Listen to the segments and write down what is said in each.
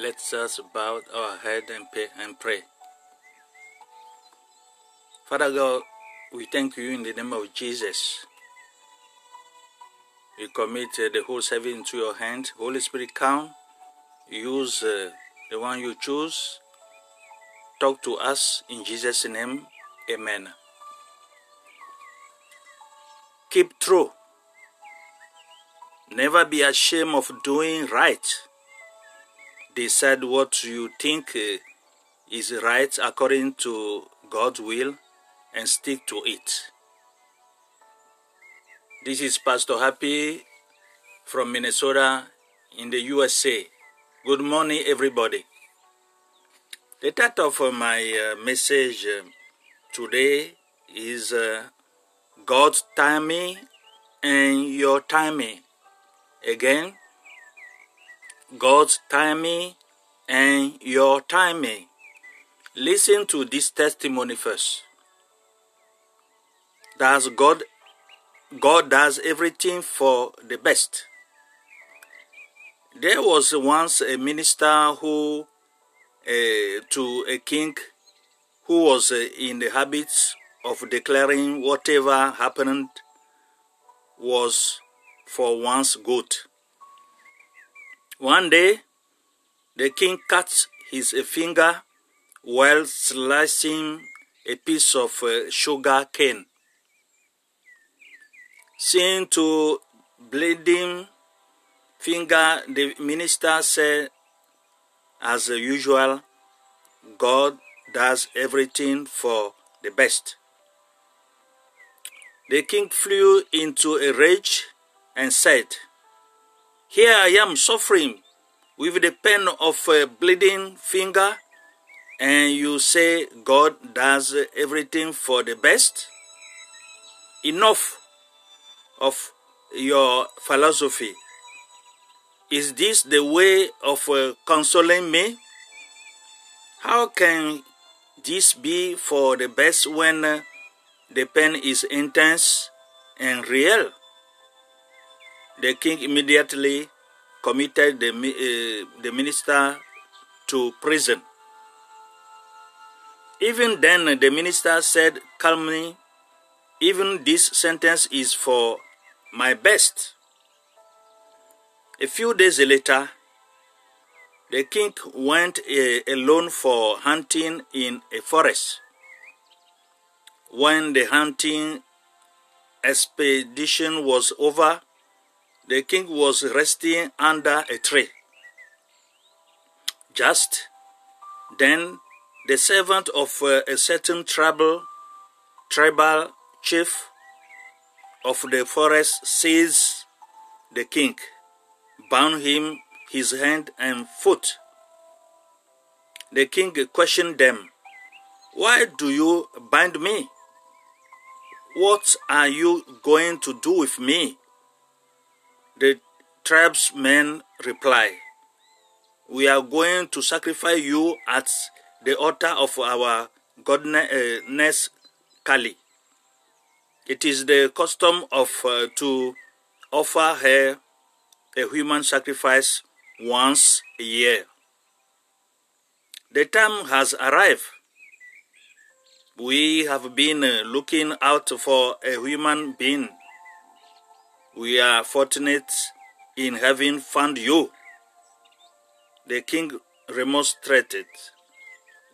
Let us bow our head and pray, and pray. Father God, we thank you in the name of Jesus. We commit uh, the whole service into your hand. Holy Spirit, come. Use uh, the one you choose. Talk to us in Jesus' name. Amen. Keep true. Never be ashamed of doing right. Decide what you think uh, is right according to God's will and stick to it. This is Pastor Happy from Minnesota in the USA. Good morning, everybody. The title of my uh, message uh, today is God's timing and your timing. Again, God's timing and your timing. Listen to this testimony first. Does God God does everything for the best. There was once a minister who uh, to a king who was uh, in the habit of declaring whatever happened was for one's good. One day, the king cut his finger while slicing a piece of uh, sugar cane. Seeing to bleeding finger, the minister said, as usual, God does everything for the best. The king flew into a rage and said, Here I am suffering with the pain of a bleeding finger, and you say God does everything for the best? Enough of your philosophy. Is this the way of uh, consoling me? How can this be for the best when uh, the pain is intense and real? The king immediately committed the, uh, the minister to prison. Even then, the minister said calmly, Even this sentence is for my best. A few days later, the king went uh, alone for hunting in a forest. When the hunting expedition was over, the king was resting under a tree. Just then, the servant of uh, a certain tribal, tribal chief of the forest seized the king, bound him his hand and foot. The king questioned them, Why do you bind me? What are you going to do with me? The tribesmen reply, We are going to sacrifice you at the altar of our goddess Kali. It is the custom of uh, to offer her a human sacrifice once a year. The time has arrived. We have been uh, looking out for a human being. We are fortunate in having found you. The king remonstrated.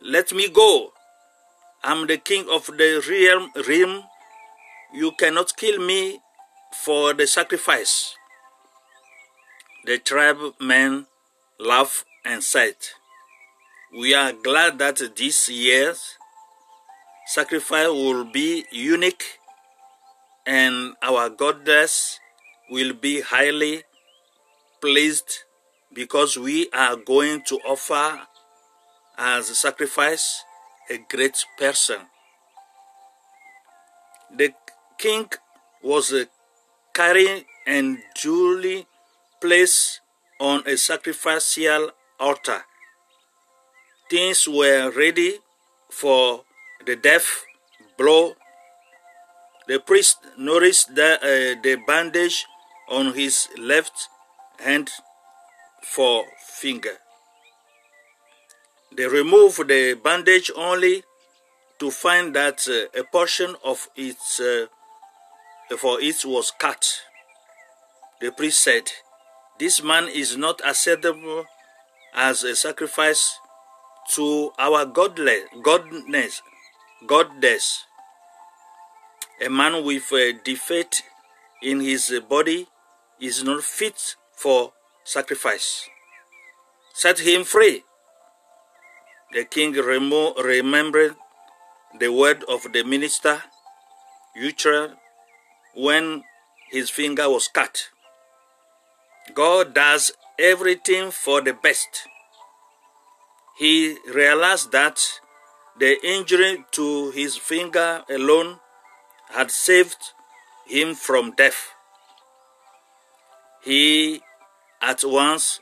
Let me go. I'm the king of the realm, realm you cannot kill me for the sacrifice. The tribe men laughed and said, We are glad that this year's sacrifice will be unique and our goddess will be highly pleased because we are going to offer as a sacrifice a great person. The king was carried and duly placed on a sacrificial altar. Things were ready for the death blow. The priest noticed the, uh, the bandage on his left hand for finger. They remove the bandage only to find that uh, a portion of it uh, for it was cut. The priest said, This man is not acceptable as a sacrifice to our godless, godness, goddess. A man with a defect in his body is not fit for sacrifice. Set him free. The king remo- remembered the word of the minister, Uchra, when his finger was cut. God does everything for the best. He realized that the injury to his finger alone had saved him from death. He at once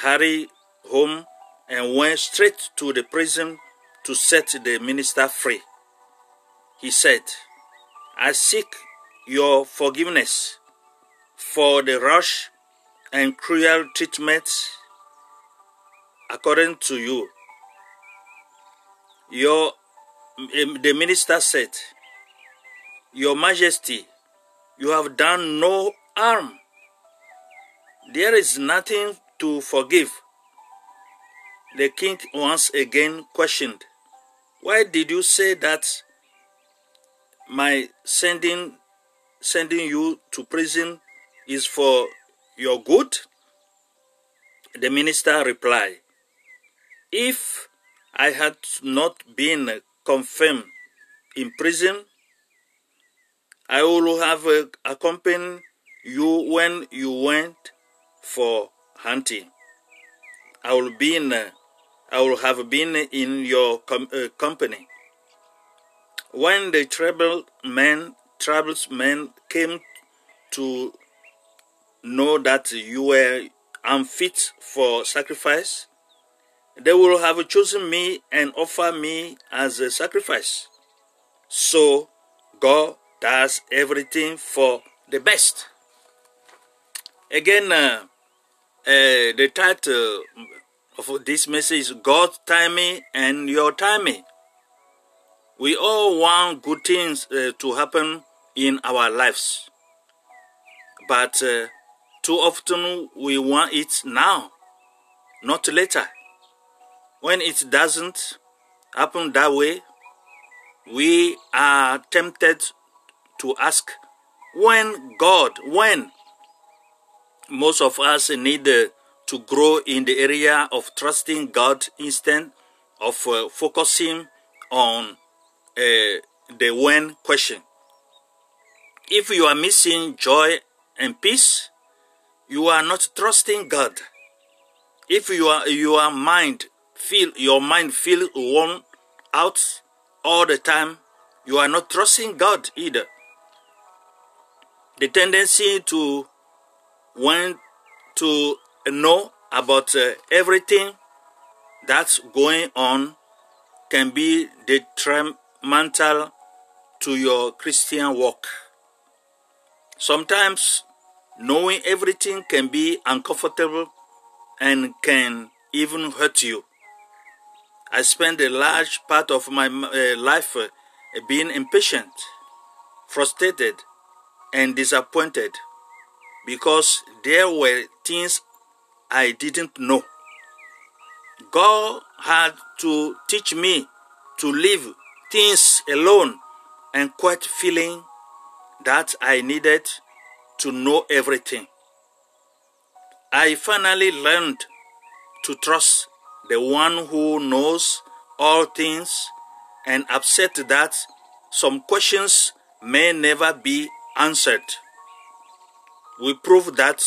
hurried home and went straight to the prison to set the minister free. He said, I seek your forgiveness for the rush and cruel treatment according to you. Your um, the minister said, Your Majesty, you have done no harm. There is nothing to forgive. The king once again questioned, Why did you say that my sending sending you to prison is for your good? The minister replied, If I had not been confirmed in prison, I would have accompanied you when you went for hunting. I will be in, I will have been in your com- uh, company. When the troubled men, troubled men came to know that you were unfit for sacrifice, they will have chosen me and offer me as a sacrifice. So God does everything for the best. Again, uh, uh, the title of this message is God's timing and your timing. We all want good things uh, to happen in our lives, but uh, too often we want it now, not later. When it doesn't happen that way, we are tempted to ask, when God, when? Most of us need to grow in the area of trusting God instead of uh, focusing on uh, the when question. If you are missing joy and peace, you are not trusting God. If you are your mind feel your mind feel worn out all the time, you are not trusting God either. The tendency to want to know about uh, everything that's going on can be detrimental to your Christian walk. Sometimes knowing everything can be uncomfortable and can even hurt you. I spent a large part of my uh, life uh, being impatient, frustrated, and disappointed because there were things I didn't know. God had to teach me to leave things alone and quit feeling that I needed to know everything. I finally learned to trust the one who knows all things and accept that some questions may never be answered. We prove that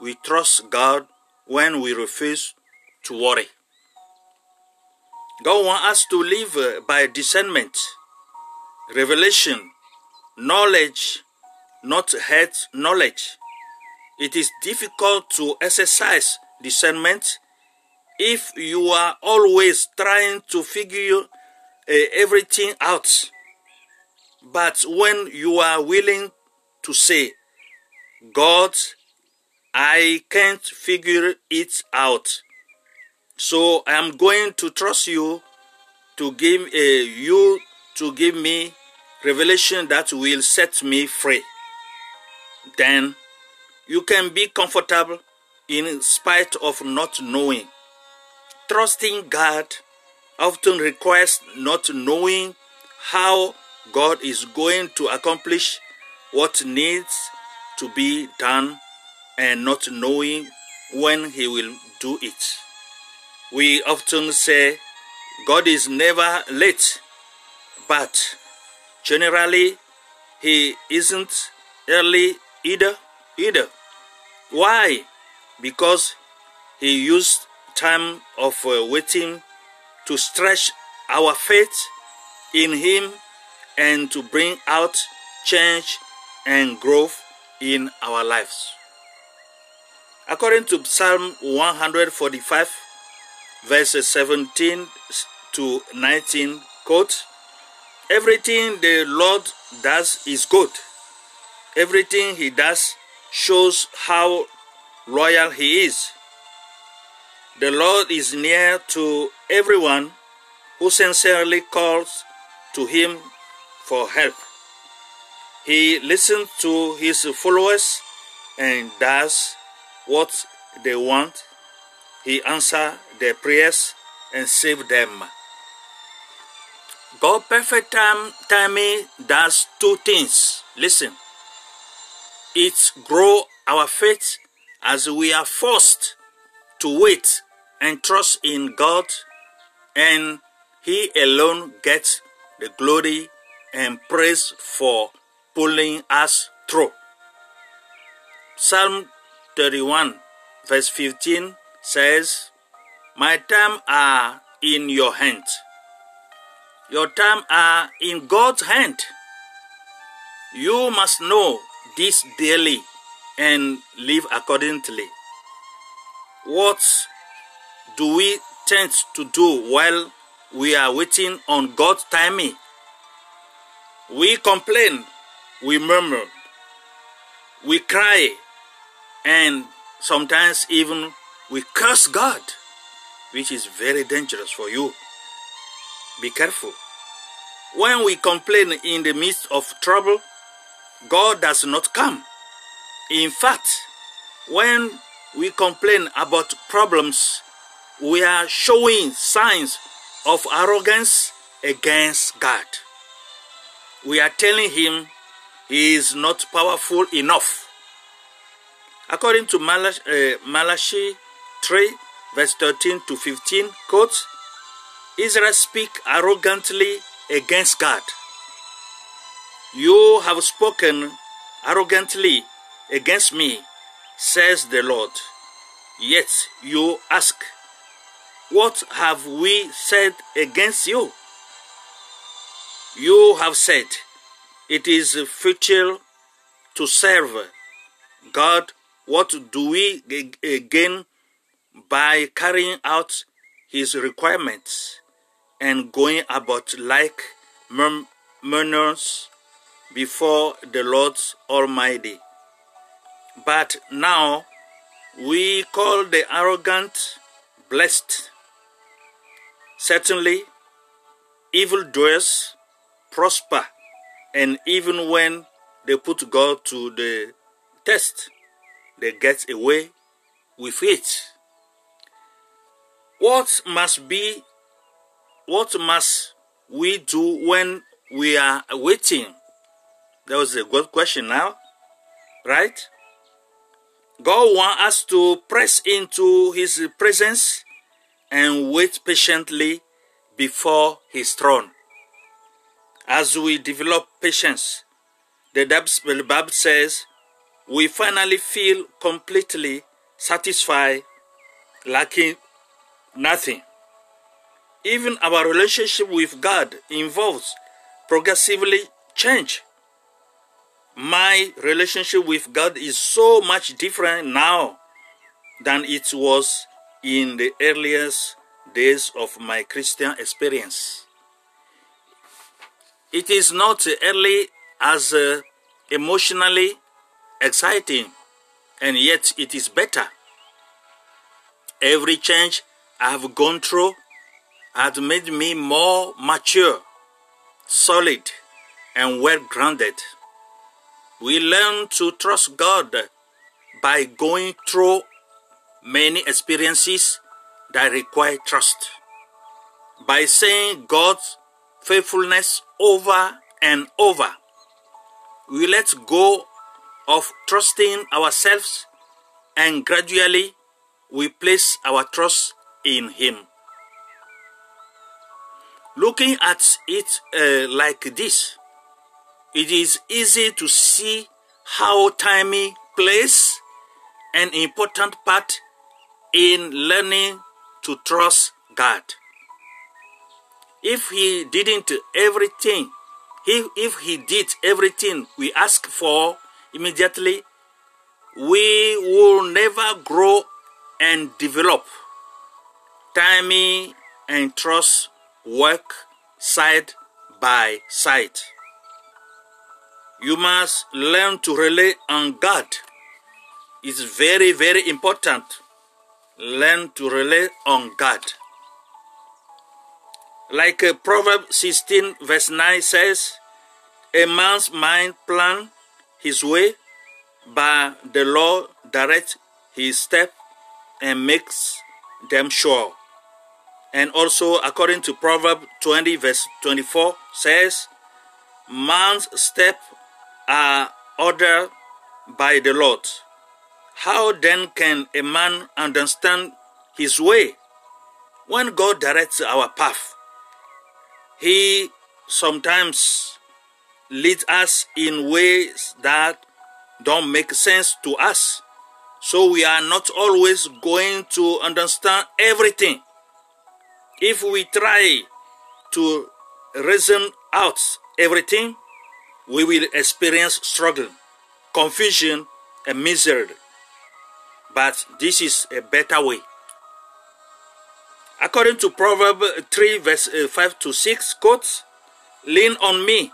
we trust God when we refuse to worry. God wants us to live by discernment, revelation, knowledge, not head knowledge. It is difficult to exercise discernment if you are always trying to figure uh, everything out. But when you are willing to say, God, I can't figure it out, So I am going to trust you to give uh, you to give me revelation that will set me free. Then you can be comfortable in spite of not knowing. Trusting God often requires not knowing how God is going to accomplish what needs to be done and not knowing when He will do it. We often say God is never late, but generally He isn't early either. Either. Why? Because He used time of uh, waiting to stretch our faith in Him and to bring out change and growth in our lives. According to Psalm 145, verses 17 to 19, quote, Everything the Lord does is good. Everything he does shows how loyal he is. The Lord is near to everyone who sincerely calls to him for help. He listens to his followers and does what they want. He answers their prayers and saves them. God perfect time, timing does two things. Listen. It grow our faith as we are forced to wait and trust in God and he alone gets the glory and praise for pulling us through. Psalm 31 verse 15 says, My time are in your hand. Your time are in God's hand. You must know this daily and live accordingly. What do we tend to do while we are waiting on God's timing? We complain, we murmur, we cry, and sometimes even we curse God, which is very dangerous for you. Be careful. When we complain in the midst of trouble, God does not come. In fact, when we complain about problems, we are showing signs of arrogance against God. We are telling him he is not powerful enough. According to Malachi, uh, Malachi 3, verse 13 to 15, quote, Israel speak arrogantly against God. You have spoken arrogantly against me, says the Lord. Yet you ask, What have we said against you? You have said, It is futile to serve God. What do we gain by carrying out His requirements and going about like murmurs before the Lord Almighty? But now we call the arrogant blessed. Certainly, evildoers prosper, and even when they put God to the test, they get away with it. What must be, what must we do when we are waiting? That was a good question now, right? God wants us to press into His presence and wait patiently before His throne. As we develop patience, the Bible says, we finally feel completely satisfied, lacking nothing. Even our relationship with God involves progressively change my relationship with God is so much different now than it was in the earliest days of my Christian experience. It is not early as uh, emotionally exciting, and yet it is better. Every change I have gone through has made me more mature, solid, and well grounded. We learn to trust God by going through many experiences that require trust. By saying God's faithfulness over and over, we let go of trusting ourselves and gradually we place our trust in Him. Looking at it uh, like this, it is easy to see how timing plays an important part in learning to trust God. If he didn't everything, if, if he did everything we ask for immediately, we will never grow and develop. Timing and trust work side by side. You must learn to rely on God. It's very, very important. Learn to rely on God. Like uh, Proverbs 16, verse 9 says, A man's mind plan his way, but the Lord directs his step and makes them sure. And also, according to Proverbs 20, verse 24, says, Man's step are ordered by the Lord. How then can a man understand his way? When God directs our path, He sometimes leads us in ways that don't make sense to us. So we are not always going to understand everything. If we try to reason out everything, we will experience struggle, confusion, and misery. But this is a better way. According to Proverbs 3, verse uh, 5 to 6, quotes, Lean on me,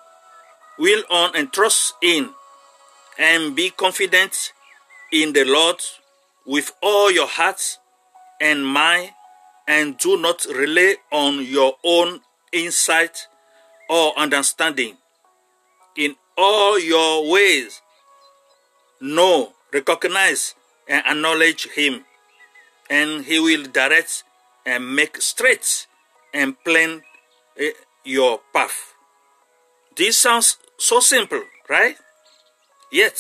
will on and trust in, and be confident in the Lord with all your heart and mind, and do not rely on your own insight or understanding. In all your ways, know, recognize, and acknowledge Him, and He will direct and make straight and plain eh, your path. This sounds so simple, right? Yet,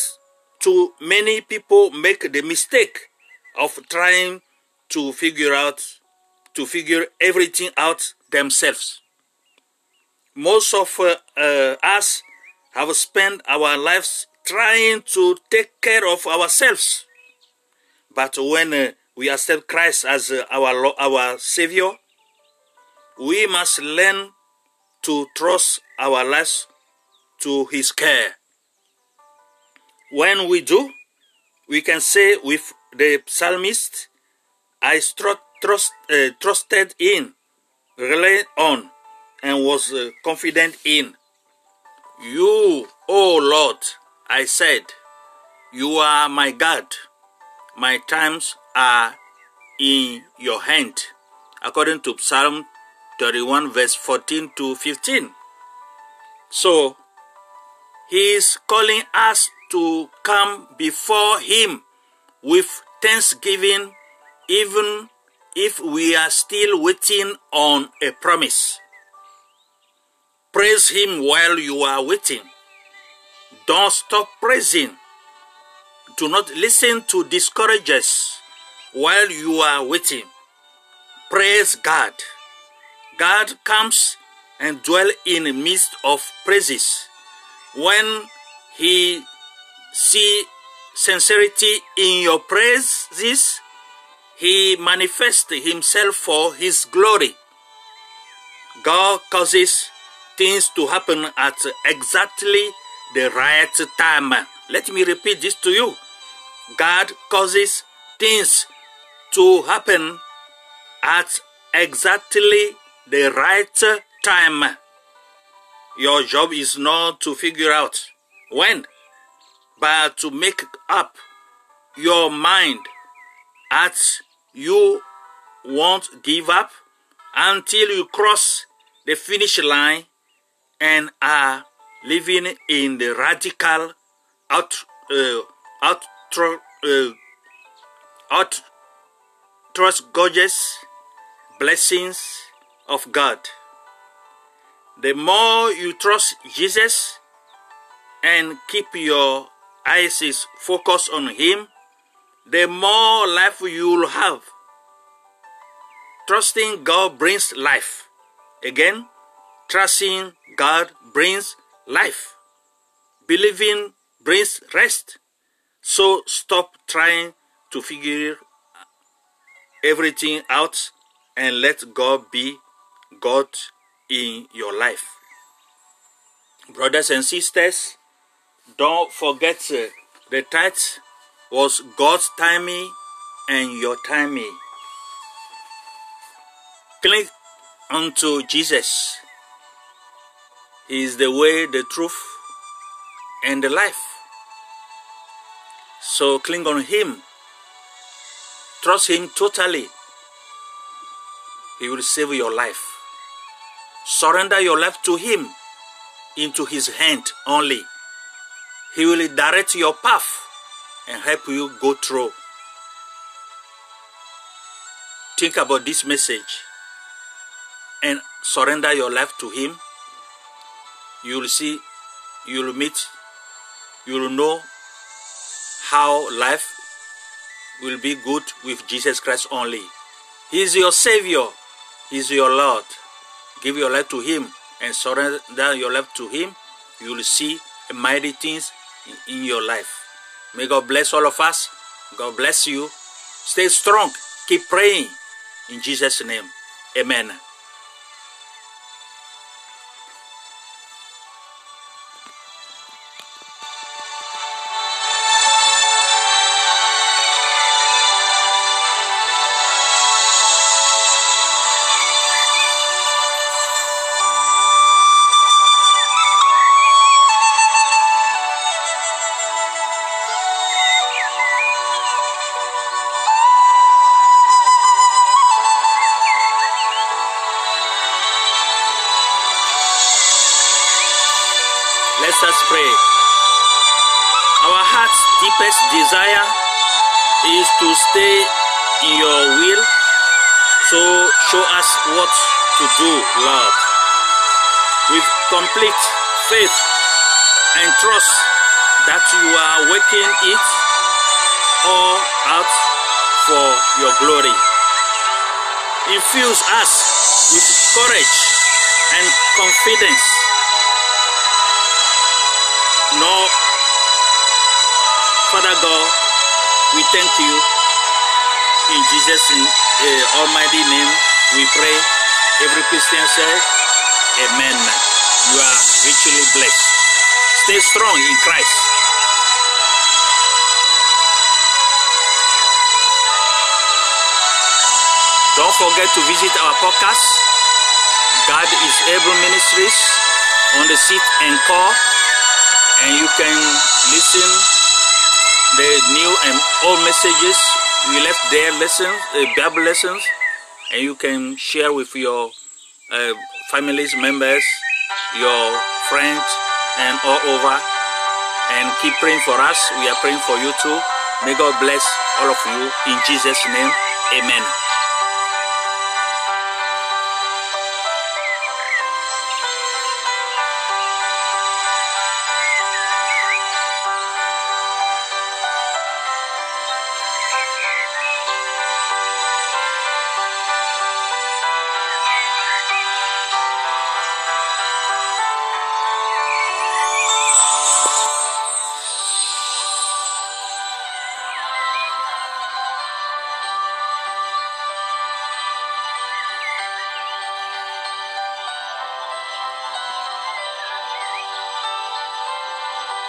too many people make the mistake of trying to figure out to figure everything out themselves. Most of uh, uh, us have spent our lives trying to take care of ourselves. But when we accept Christ as uh, our our Savior, we must learn to trust our lives to His care. When we do, we can say with the psalmist, "I trust, uh, trusted in, relied on, and was uh, confident in you, O Lord." I said, "You are my God; my times are in your hand, according to Psalm 31, verse 14 to 15. So, he is calling us to come before him with thanksgiving, even if we are still waiting on a promise. Praise him while you are waiting. Don't stop praising. Do not listen to discouragers while you are waiting. Praise God. God comes and dwell in the midst of praises. When he see sincerity in your praises, he manifests himself for his glory. God causes things to happen at exactly the right time. Let me repeat this to you. God causes things to happen at exactly the right time. Your job is not to figure out when, but to make up your mind at you won't give up until you cross the finish line and are living in the radical out uh, out uh, out trust gorgeous blessings of God. The more you trust Jesus and keep your eyes focused on Him, the more life you will have. Trusting God brings life. Again, trusting God brings life. Believing brings rest. So stop trying to figure everything out and let God be God in your life. Brothers and sisters, don't forget uh, the tithe was God's timing and your timing. Cling unto Jesus. He is the way, the truth, and the life. So cling on Him. Trust Him totally. He will save your life. Surrender your life to Him, into His hand only. He will direct your path and help you go through. Think about this message and surrender your life to Him. You will see, you will meet, you will know how life will be good with Jesus Christ only. He is your Savior, He is your Lord. Give your life to Him and surrender your life to Him. You will see mighty things in your life. May God bless all of us. God bless you. Stay strong. Keep praying. In Jesus' name. Amen. Complete faith and trust that you are working it all out for your glory. Infuse us with courage and confidence no, Father God, we thank you. In Jesus' uh, almighty name, we pray. Every Christian says, Amen. You are richly blessed. Stay strong in Christ. Don't forget to visit our podcast, God is Able Ministries, on the seat and call and you can listen the new and old messages we left there lessons uh, bible lessons and you can share with your uh, families members your friends and all over. And keep praying for us. We are praying for you too. May god bless all of you. In jesus name amen